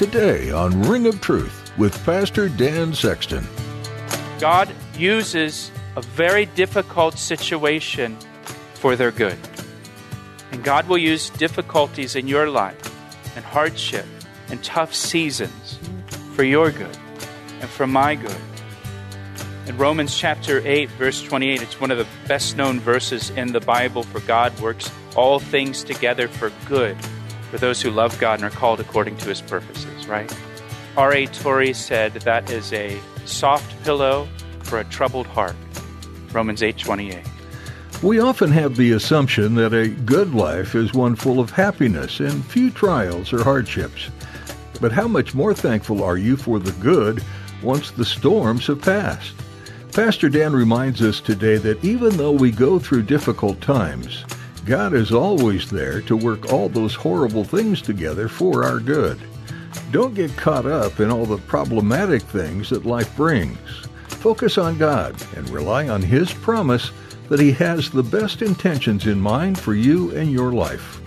Today on Ring of Truth with Pastor Dan Sexton. God uses a very difficult situation for their good. And God will use difficulties in your life and hardship and tough seasons for your good and for my good. In Romans chapter 8, verse 28, it's one of the best known verses in the Bible for God works all things together for good for those who love God and are called according to his purposes, right? R.A. Torrey said that is a soft pillow for a troubled heart. Romans 8:28. We often have the assumption that a good life is one full of happiness and few trials or hardships. But how much more thankful are you for the good once the storms have passed? Pastor Dan reminds us today that even though we go through difficult times, God is always there to work all those horrible things together for our good. Don't get caught up in all the problematic things that life brings. Focus on God and rely on His promise that He has the best intentions in mind for you and your life.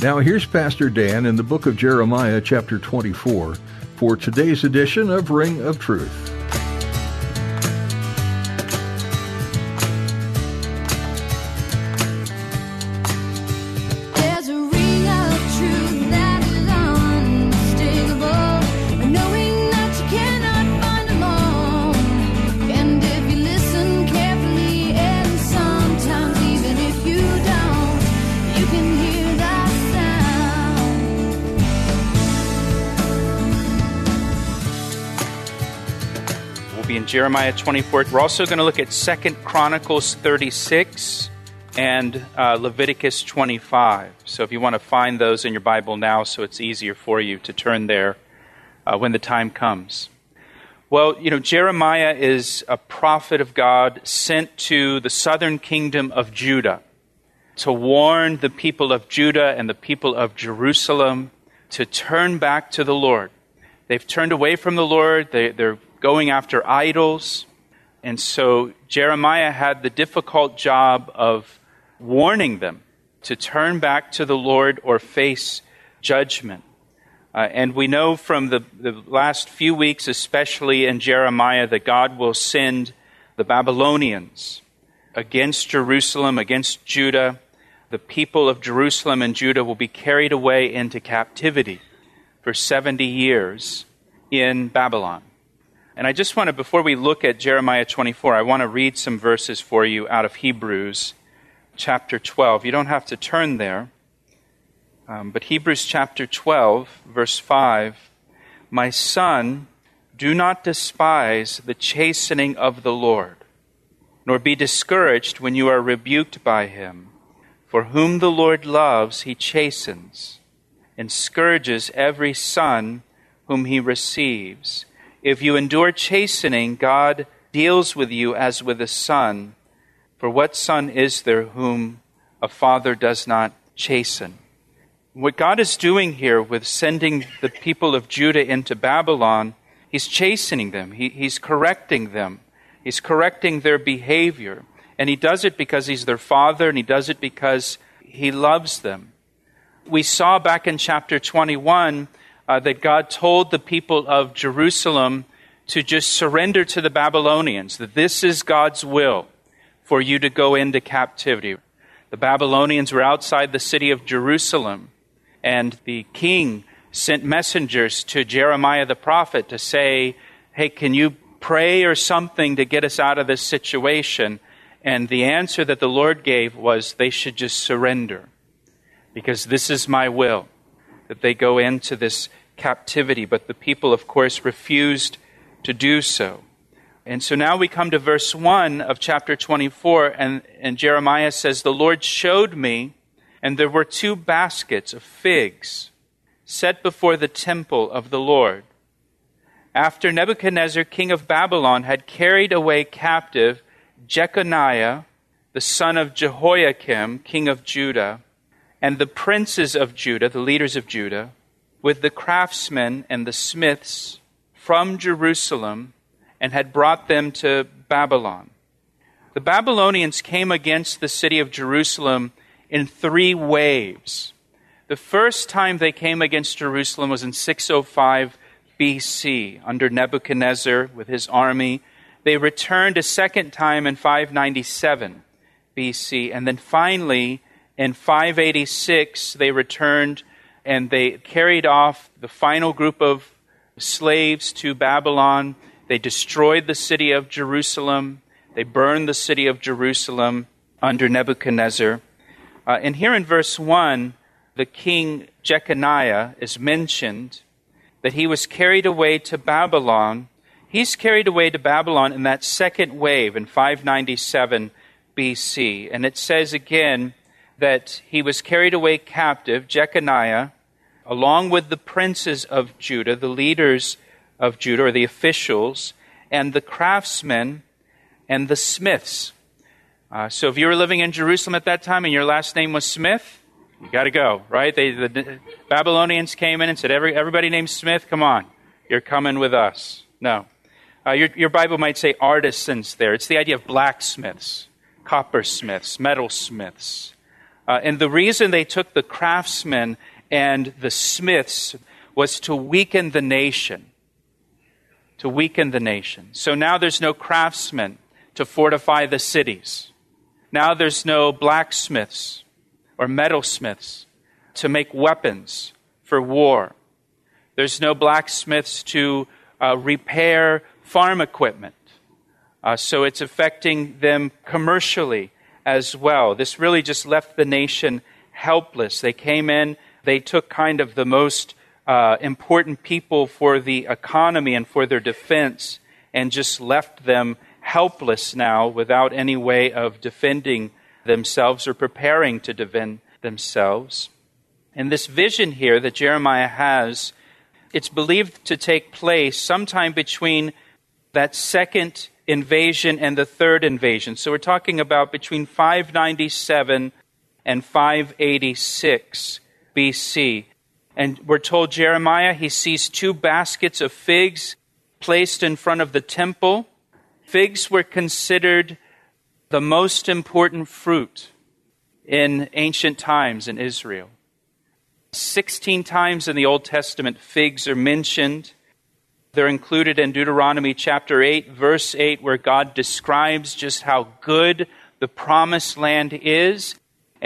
Now, here's Pastor Dan in the book of Jeremiah, chapter 24, for today's edition of Ring of Truth. Jeremiah 24. We're also going to look at Second Chronicles 36 and uh, Leviticus 25. So if you want to find those in your Bible now, so it's easier for you to turn there uh, when the time comes. Well, you know, Jeremiah is a prophet of God sent to the southern kingdom of Judah to warn the people of Judah and the people of Jerusalem to turn back to the Lord. They've turned away from the Lord. They, are going after idols. And so Jeremiah had the difficult job of warning them to turn back to the Lord or face judgment. Uh, and we know from the, the last few weeks, especially in Jeremiah, that God will send the Babylonians against Jerusalem, against Judah. The people of Jerusalem and Judah will be carried away into captivity for 70 years in Babylon. And I just want to, before we look at Jeremiah 24, I want to read some verses for you out of Hebrews chapter 12. You don't have to turn there, um, but Hebrews chapter 12, verse 5 My son, do not despise the chastening of the Lord, nor be discouraged when you are rebuked by him. For whom the Lord loves, he chastens, and scourges every son whom he receives. If you endure chastening, God deals with you as with a son. For what son is there whom a father does not chasten? What God is doing here with sending the people of Judah into Babylon, He's chastening them, he, He's correcting them, He's correcting their behavior. And He does it because He's their father, and He does it because He loves them. We saw back in chapter 21 uh, that God told the people of Jerusalem to just surrender to the Babylonians, that this is God's will for you to go into captivity. The Babylonians were outside the city of Jerusalem, and the king sent messengers to Jeremiah the prophet to say, Hey, can you pray or something to get us out of this situation? And the answer that the Lord gave was they should just surrender because this is my will that they go into this captivity. But the people, of course, refused to do so. And so now we come to verse 1 of chapter 24, and, and Jeremiah says, The Lord showed me, and there were two baskets of figs set before the temple of the Lord. After Nebuchadnezzar, king of Babylon, had carried away captive Jeconiah, the son of Jehoiakim, king of Judah, and the princes of Judah, the leaders of Judah, with the craftsmen and the smiths from Jerusalem, and had brought them to Babylon. The Babylonians came against the city of Jerusalem in three waves. The first time they came against Jerusalem was in 605 BC under Nebuchadnezzar with his army. They returned a second time in 597 BC. And then finally, in 586, they returned and they carried off the final group of slaves to Babylon. They destroyed the city of Jerusalem. They burned the city of Jerusalem under Nebuchadnezzar. Uh, and here in verse 1, the king Jeconiah is mentioned that he was carried away to Babylon. He's carried away to Babylon in that second wave in 597 BC. And it says again that he was carried away captive, Jeconiah, along with the princes of Judah, the leaders of Judah, or the officials, and the craftsmen and the smiths. Uh, so if you were living in Jerusalem at that time and your last name was Smith, you got to go, right? They, the Babylonians came in and said, Every, everybody named Smith, come on, you're coming with us. No. Uh, your, your Bible might say artisans there. It's the idea of blacksmiths coppersmiths, metalsmiths. Uh, and the reason they took the craftsmen and the smiths was to weaken the nation. To weaken the nation. So now there's no craftsmen to fortify the cities. Now there's no blacksmiths or metalsmiths to make weapons for war. There's no blacksmiths to uh, repair farm equipment. Uh, so it's affecting them commercially as well. This really just left the nation helpless. They came in, they took kind of the most uh, important people for the economy and for their defense, and just left them helpless now without any way of defending themselves or preparing to defend themselves. And this vision here that Jeremiah has, it's believed to take place sometime between that second invasion and the third invasion. So we're talking about between 597 and 586 BC. And we're told Jeremiah, he sees two baskets of figs placed in front of the temple. Figs were considered the most important fruit in ancient times in Israel. 16 times in the Old Testament, figs are mentioned. They're included in Deuteronomy chapter 8, verse 8, where God describes just how good the promised land is.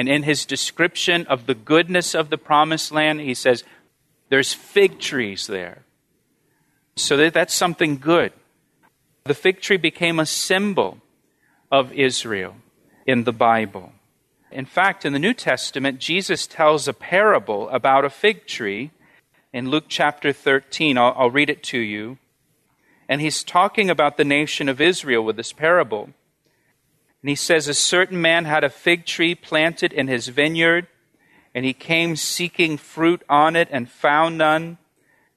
And in his description of the goodness of the promised land, he says, there's fig trees there. So that, that's something good. The fig tree became a symbol of Israel in the Bible. In fact, in the New Testament, Jesus tells a parable about a fig tree in Luke chapter 13. I'll, I'll read it to you. And he's talking about the nation of Israel with this parable. And he says, A certain man had a fig tree planted in his vineyard, and he came seeking fruit on it and found none.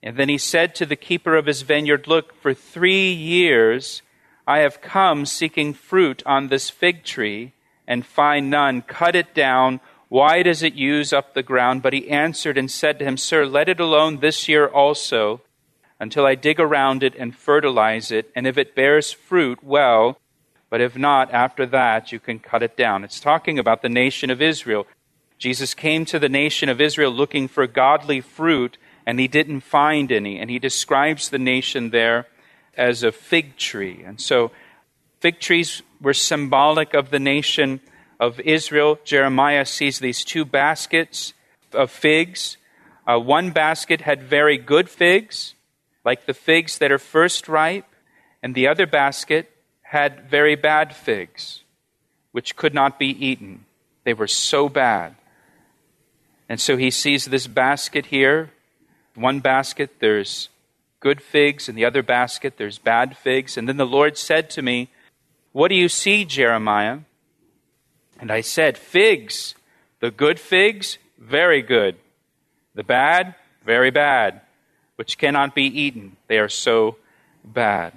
And then he said to the keeper of his vineyard, Look, for three years I have come seeking fruit on this fig tree and find none. Cut it down why does it use up the ground? But he answered and said to him, Sir, let it alone this year also, until I dig around it and fertilize it. And if it bears fruit, well. But if not, after that, you can cut it down. It's talking about the nation of Israel. Jesus came to the nation of Israel looking for godly fruit, and he didn't find any. And he describes the nation there as a fig tree. And so, fig trees were symbolic of the nation of Israel, Jeremiah sees these two baskets of figs. Uh, one basket had very good figs, like the figs that are first ripe, and the other basket had very bad figs, which could not be eaten. They were so bad. And so he sees this basket here. One basket, there's good figs, and the other basket, there's bad figs. And then the Lord said to me, What do you see, Jeremiah? And I said, Figs, the good figs, very good. The bad, very bad, which cannot be eaten. They are so bad.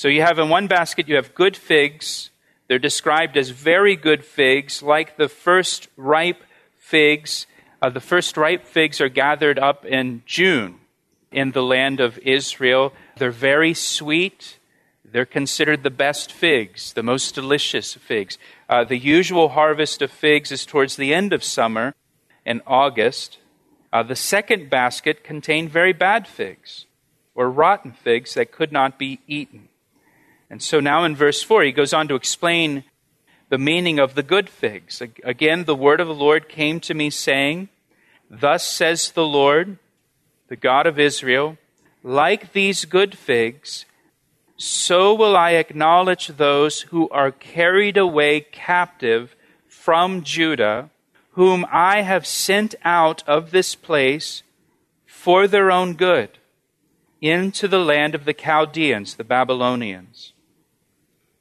So you have in one basket, you have good figs. They're described as very good figs, like the first ripe figs. Uh, the first ripe figs are gathered up in June in the land of Israel. They're very sweet. They're considered the best figs, the most delicious figs. Uh, the usual harvest of figs is towards the end of summer in August. Uh, the second basket contained very bad figs, or rotten figs that could not be eaten. And so now in verse 4, he goes on to explain the meaning of the good figs. Again, the word of the Lord came to me, saying, Thus says the Lord, the God of Israel, like these good figs, so will I acknowledge those who are carried away captive from Judah, whom I have sent out of this place for their own good, into the land of the Chaldeans, the Babylonians.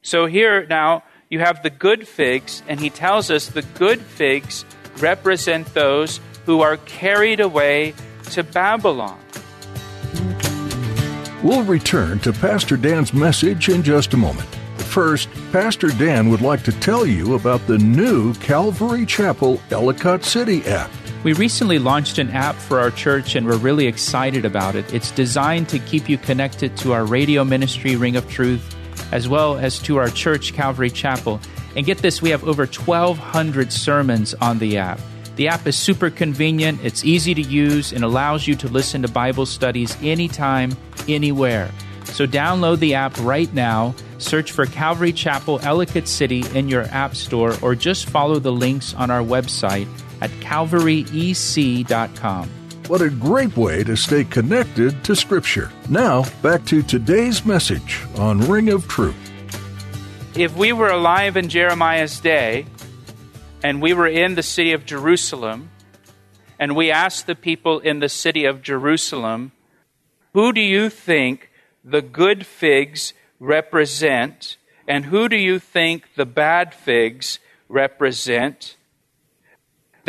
So here now you have the good figs, and he tells us the good figs represent those who are carried away to Babylon. We'll return to Pastor Dan's message in just a moment. First, Pastor Dan would like to tell you about the new Calvary Chapel Ellicott City app. We recently launched an app for our church and we're really excited about it. It's designed to keep you connected to our radio ministry, Ring of Truth, as well as to our church, Calvary Chapel. And get this, we have over 1,200 sermons on the app. The app is super convenient, it's easy to use, and allows you to listen to Bible studies anytime, anywhere. So download the app right now, search for Calvary Chapel Ellicott City in your app store, or just follow the links on our website at calvaryec.com. What a great way to stay connected to Scripture. Now, back to today's message on Ring of Truth. If we were alive in Jeremiah's day, and we were in the city of Jerusalem, and we asked the people in the city of Jerusalem, Who do you think the good figs represent, and who do you think the bad figs represent?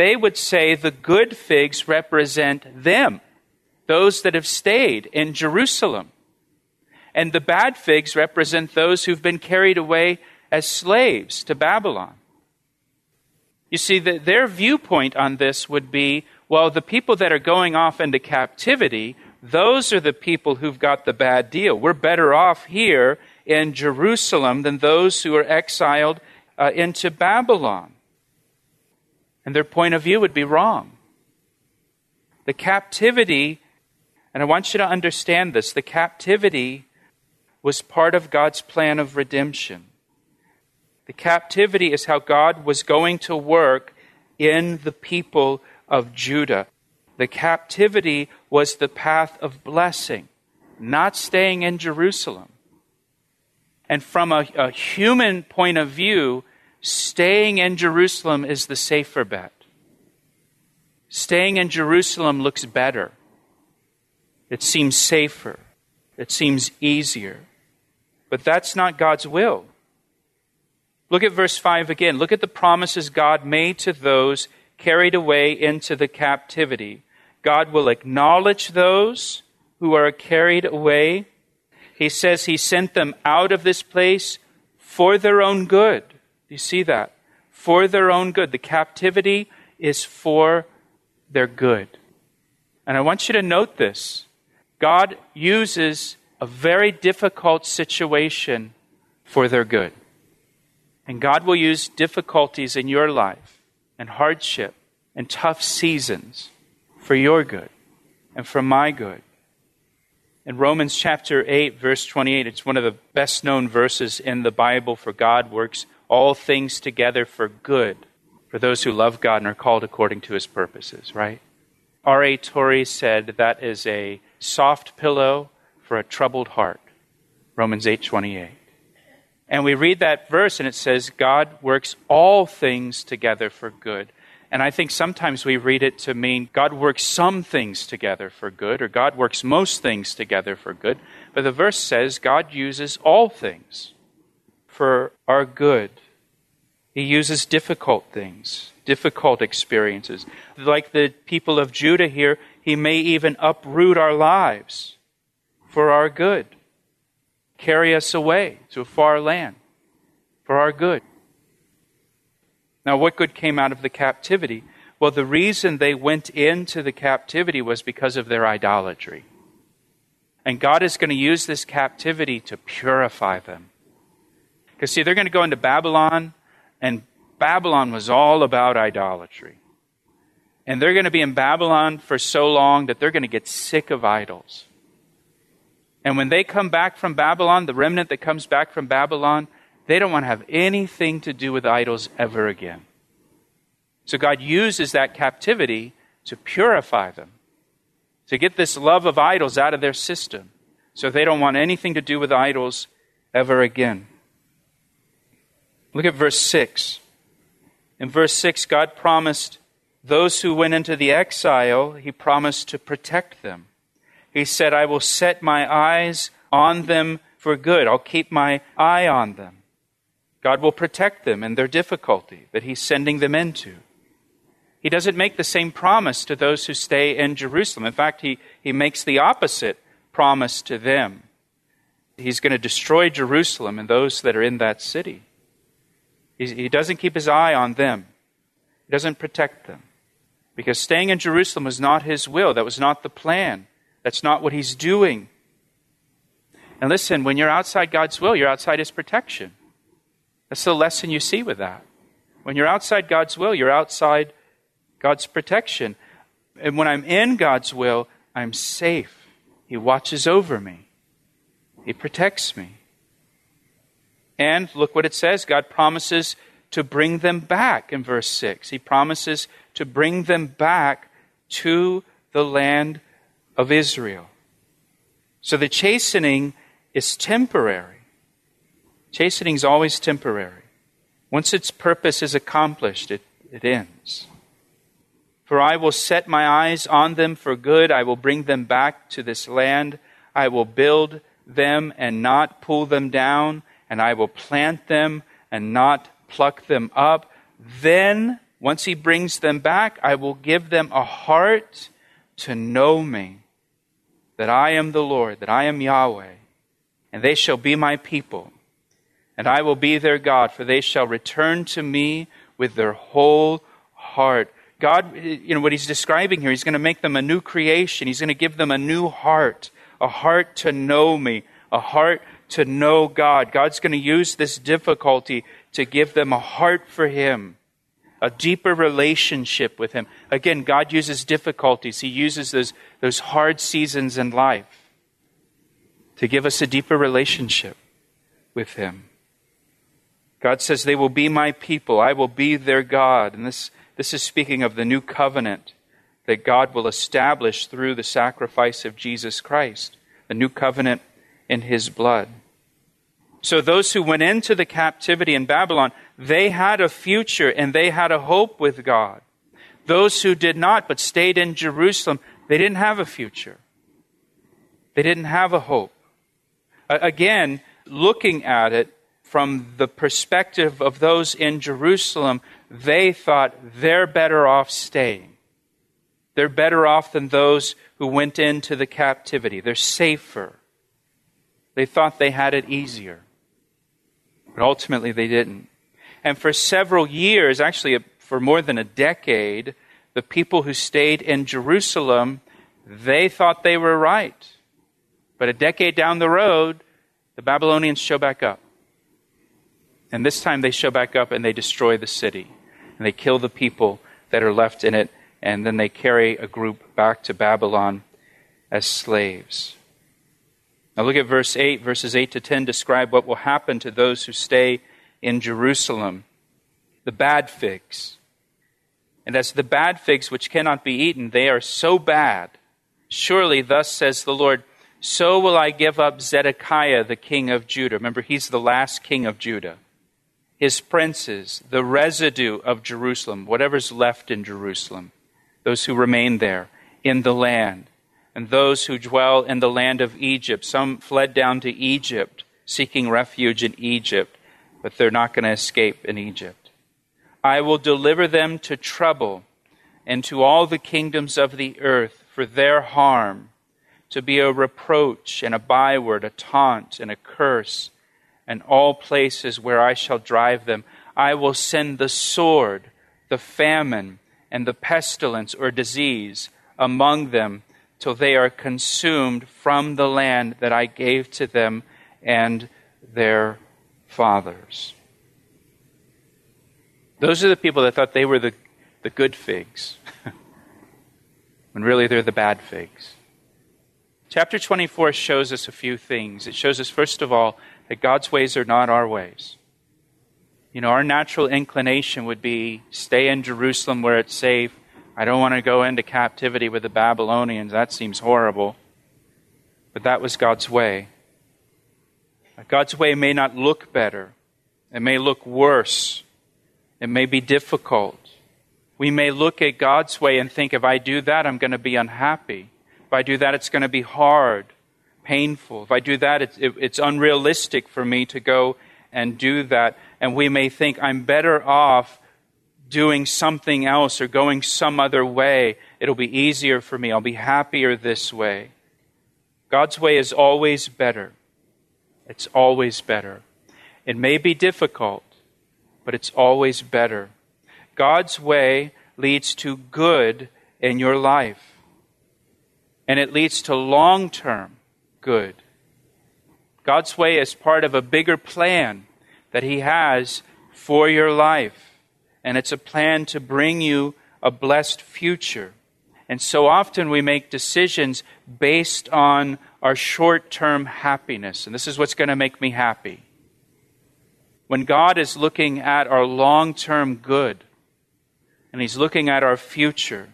They would say the good figs represent them, those that have stayed in Jerusalem. And the bad figs represent those who've been carried away as slaves to Babylon. You see, the, their viewpoint on this would be well, the people that are going off into captivity, those are the people who've got the bad deal. We're better off here in Jerusalem than those who are exiled uh, into Babylon. And their point of view would be wrong. The captivity, and I want you to understand this the captivity was part of God's plan of redemption. The captivity is how God was going to work in the people of Judah. The captivity was the path of blessing, not staying in Jerusalem. And from a, a, human point of view, staying in Jerusalem is the safer bet. Staying in Jerusalem looks better. It seems safer. It seems easier. But that's not God's will. Look at verse 5 again. Look at the promises God made to those carried away into the captivity. God will acknowledge those who are carried away. He says he sent them out of this place for their own good. Do you see that? For their own good. The captivity is for their good. And I want you to note this. God uses a very difficult situation for their good. And God will use difficulties in your life and hardship and tough seasons for your good and for my good. In Romans chapter 8, verse 28, it's one of the best known verses in the Bible for God works all things together for good for those who love God and are called according to his purposes, right? R.A. Torrey said that is a soft pillow for a troubled heart. Romans 8, 28. And we read that verse and it says, God works all things together for good. And I think sometimes we read it to mean God works some things together for good, or God works most things together for good. But the verse says God uses all things for our good. He uses difficult things, difficult experiences. Like the people of Judah here, He may even uproot our lives for our good, carry us away to a far land for our good. Now, what good came out of the captivity? Well, the reason they went into the captivity was because of their idolatry. And God is going to use this captivity to purify them. Because, see, they're going to go into Babylon, and Babylon was all about idolatry. And they're going to be in Babylon for so long that they're going to get sick of idols. And when they come back from Babylon, the remnant that comes back from Babylon, they don't want to have anything to do with idols ever again. So God uses that captivity to purify them, to get this love of idols out of their system, so they don't want anything to do with idols ever again. Look at verse 6. In verse 6, God promised those who went into the exile, He promised to protect them. He said, I will set my eyes on them for good. I'll keep my eye on them. God will protect them in their difficulty that He's sending them into. He doesn't make the same promise to those who stay in Jerusalem. In fact, He, he makes the opposite promise to them. He's going to destroy Jerusalem and those that are in that city. He, doesn't keep His eye on them, He doesn't protect them. Because staying in Jerusalem was not His will, that was not the plan. That's not what he's doing. And listen, when you're outside God's will, you're outside his protection. That's the lesson you see with that. When you're outside God's will, you're outside God's protection. And when I'm in God's will, I'm safe. He watches over me, He protects me. And look what it says God promises to bring them back in verse 6. He promises to bring them back to the land of Israel. So the chastening is temporary. Chastening is always temporary. Once its purpose is accomplished, it, it ends. For I will set my eyes on them for good. I will bring them back to this land. I will build them and not pull them down, and I will plant them and not pluck them up. Then, once he brings them back, I will give them a heart to know me that I am the Lord, that I am Yahweh, and they shall be my people, and I will be their God, for they shall return to me with their whole heart. God, you know, what he's describing here, he's going to make them a new creation. He's going to give them a new heart, a heart to know me, a heart to know God. God's going to use this difficulty to give them a heart for him a deeper relationship with Him. Again, God uses difficulties, He uses those, those hard seasons in life to give us a deeper relationship with Him. God says, They will be my people, I will be their God. And this, this is speaking of the new covenant that God will establish through the sacrifice of Jesus Christ, the new covenant in His blood. So those who went into the captivity in Babylon, they had a future and they had a hope with God. Those who did not but stayed in Jerusalem, they didn't have a future. They didn't have a hope. Again, looking at it from the perspective of those in Jerusalem, they thought they're better off staying. They're better off than those who went into the captivity. They're safer. They thought they had it easier. But ultimately, they didn't. And for several years, actually for more than a decade, the people who stayed in Jerusalem, they thought they were right. But a decade down the road, the Babylonians show back up. And this time they show back up and they destroy the city. And they kill the people that are left in it. And then they carry a group back to Babylon as slaves. Now look at verse 8. Verses 8 to 10 describe what will happen to those who stay in Jerusalem. The bad figs. And as the bad figs which cannot be eaten, they are so bad. Surely, thus says the Lord, so will I give up Zedekiah, the king of Judah. Remember, he's the last king of Judah. His princes, the residue of Jerusalem, whatever's left in Jerusalem, those who remain there in the land and those who dwell in the land of Egypt. Some fled down to Egypt, seeking refuge in Egypt, but they're not going to escape in Egypt. I will deliver them to trouble and to all the kingdoms of the earth for their harm, to be a reproach and a byword, a taunt and a curse, and all places where I shall drive them. I will send the sword, the famine, and the pestilence or disease among them till they are consumed from the land that I gave to them and their fathers. Those are the people that thought they were the, the good figs, when really they're the bad figs. Chapter 24 shows us a few things. It shows us, first of all, that God's ways are not our ways. You know, our natural inclination would be stay in Jerusalem where it's safe. I don't want to go into captivity with the Babylonians. That seems horrible. But that was God's way. God's way may not look better, it may look worse, it may be difficult. We may look at God's way and think, if I do that, I'm going to be unhappy. If I do that, it's going to be hard, painful. If I do that, it's, it, it's unrealistic for me to go and do that. And we may think, I'm better off doing something else or going some other way. It'll be easier for me. I'll be happier this way. God's way is always better. It's always better. It may be difficult, but it's always better. God's way leads to good in your life, and it leads to long term good. God's way is part of a bigger plan that He has for your life, and it's a plan to bring you a blessed future. And so often we make decisions based on our short term happiness. And this is what's going to make me happy. When God is looking at our long term good and He's looking at our future,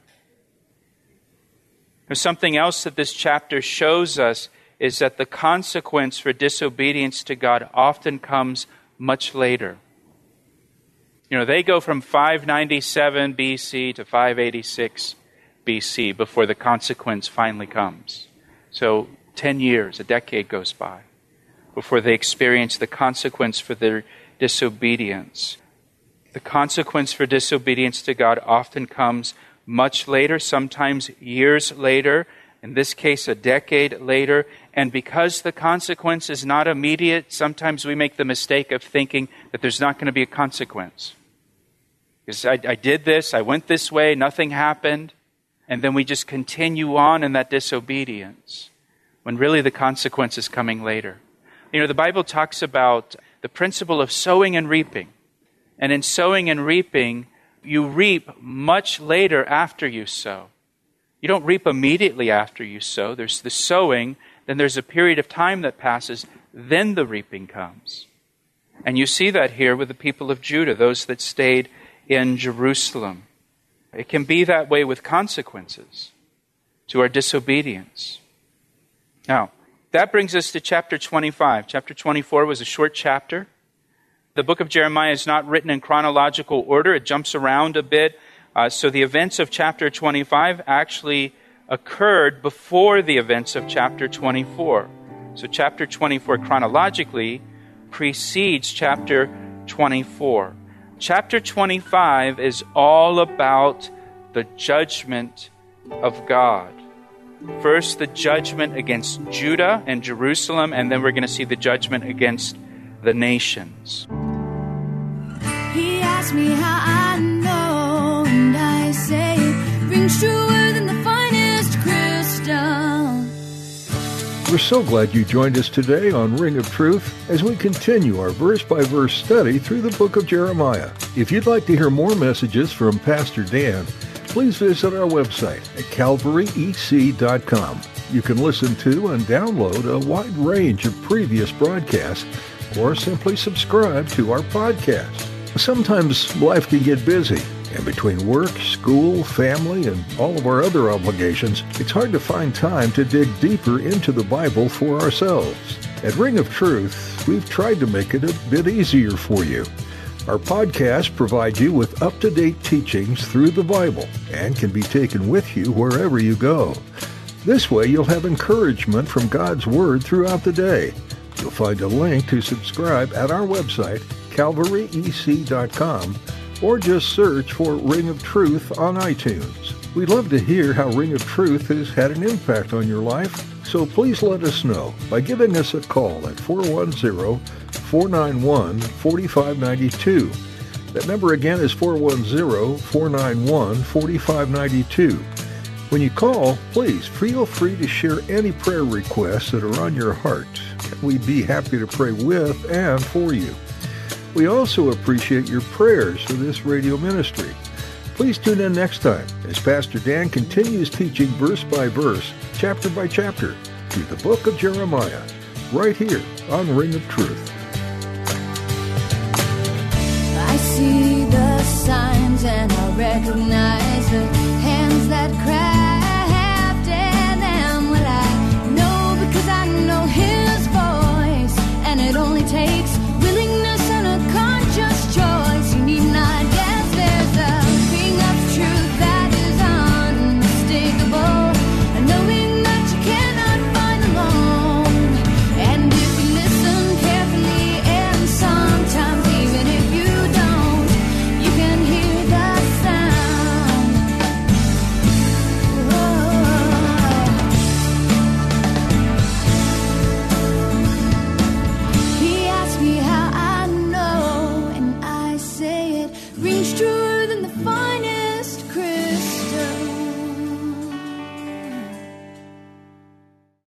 there's something else that this chapter shows us is that the consequence for disobedience to God often comes much later. You know, they go from 597 BC to 586 BC before the consequence finally comes. So 10 years, a decade goes by before they experience the consequence for their disobedience. The consequence for disobedience to God often comes much later, sometimes years later, in this case, a decade later. And because the consequence is not immediate, sometimes we make the mistake of thinking that there's not going to be a consequence. Because I, I did this, I went this way, nothing happened, and then we just continue on in that disobedience when really the consequence is coming later. You know, the Bible talks about the principle of sowing and reaping. And in sowing and reaping, you reap much later after you sow. You don't reap immediately after you sow. There's the sowing, then there's a period of time that passes, then the reaping comes. And you see that here with the people of Judah, those that stayed in Jerusalem. It can be that way with consequences to our disobedience. Now, that brings us to chapter 25. Chapter 24 was a short chapter. The book of Jeremiah is not written in chronological order, it jumps around a bit. Uh, so the events of chapter 25 actually occurred before the events of chapter 24. So chapter 24 chronologically precedes chapter 24. Chapter 25 is all about the judgment of God. First, the judgment against Judah and Jerusalem, and then we're going to see the judgment against the nations. He asked me how I We're so glad you joined us today on Ring of Truth as we continue our verse by verse study through the book of Jeremiah. If you'd like to hear more messages from Pastor Dan, please visit our website at calvaryec.com. You can listen to and download a wide range of previous broadcasts or simply subscribe to our podcast. Sometimes life can get busy, and between work, school, family, and all of our other obligations, it's hard to find time to dig deeper into the Bible for ourselves. At Ring of Truth, we've tried to make it a bit easier for you. Our podcast provides you with up to date teachings through the Bible and can be taken with you wherever you go. This way, you'll have encouragement from God's Word throughout the day. You'll find a link to subscribe at our website, calvaryec.com, or just search for Ring of Truth on iTunes. We'd love to hear how Ring of Truth has had an impact on your life, so please let us know by giving us a call at 410-491-4592. That number again is 410-491-4592. When you call, please feel free to share any prayer requests that are on your heart. We'd be happy to pray with and for you. We also appreciate your prayers for this radio ministry. Please tune in next time as Pastor Dan continues teaching verse by verse, chapter by chapter, through the book of Jeremiah, right here on Ring of Truth. I see the signs and I recognize the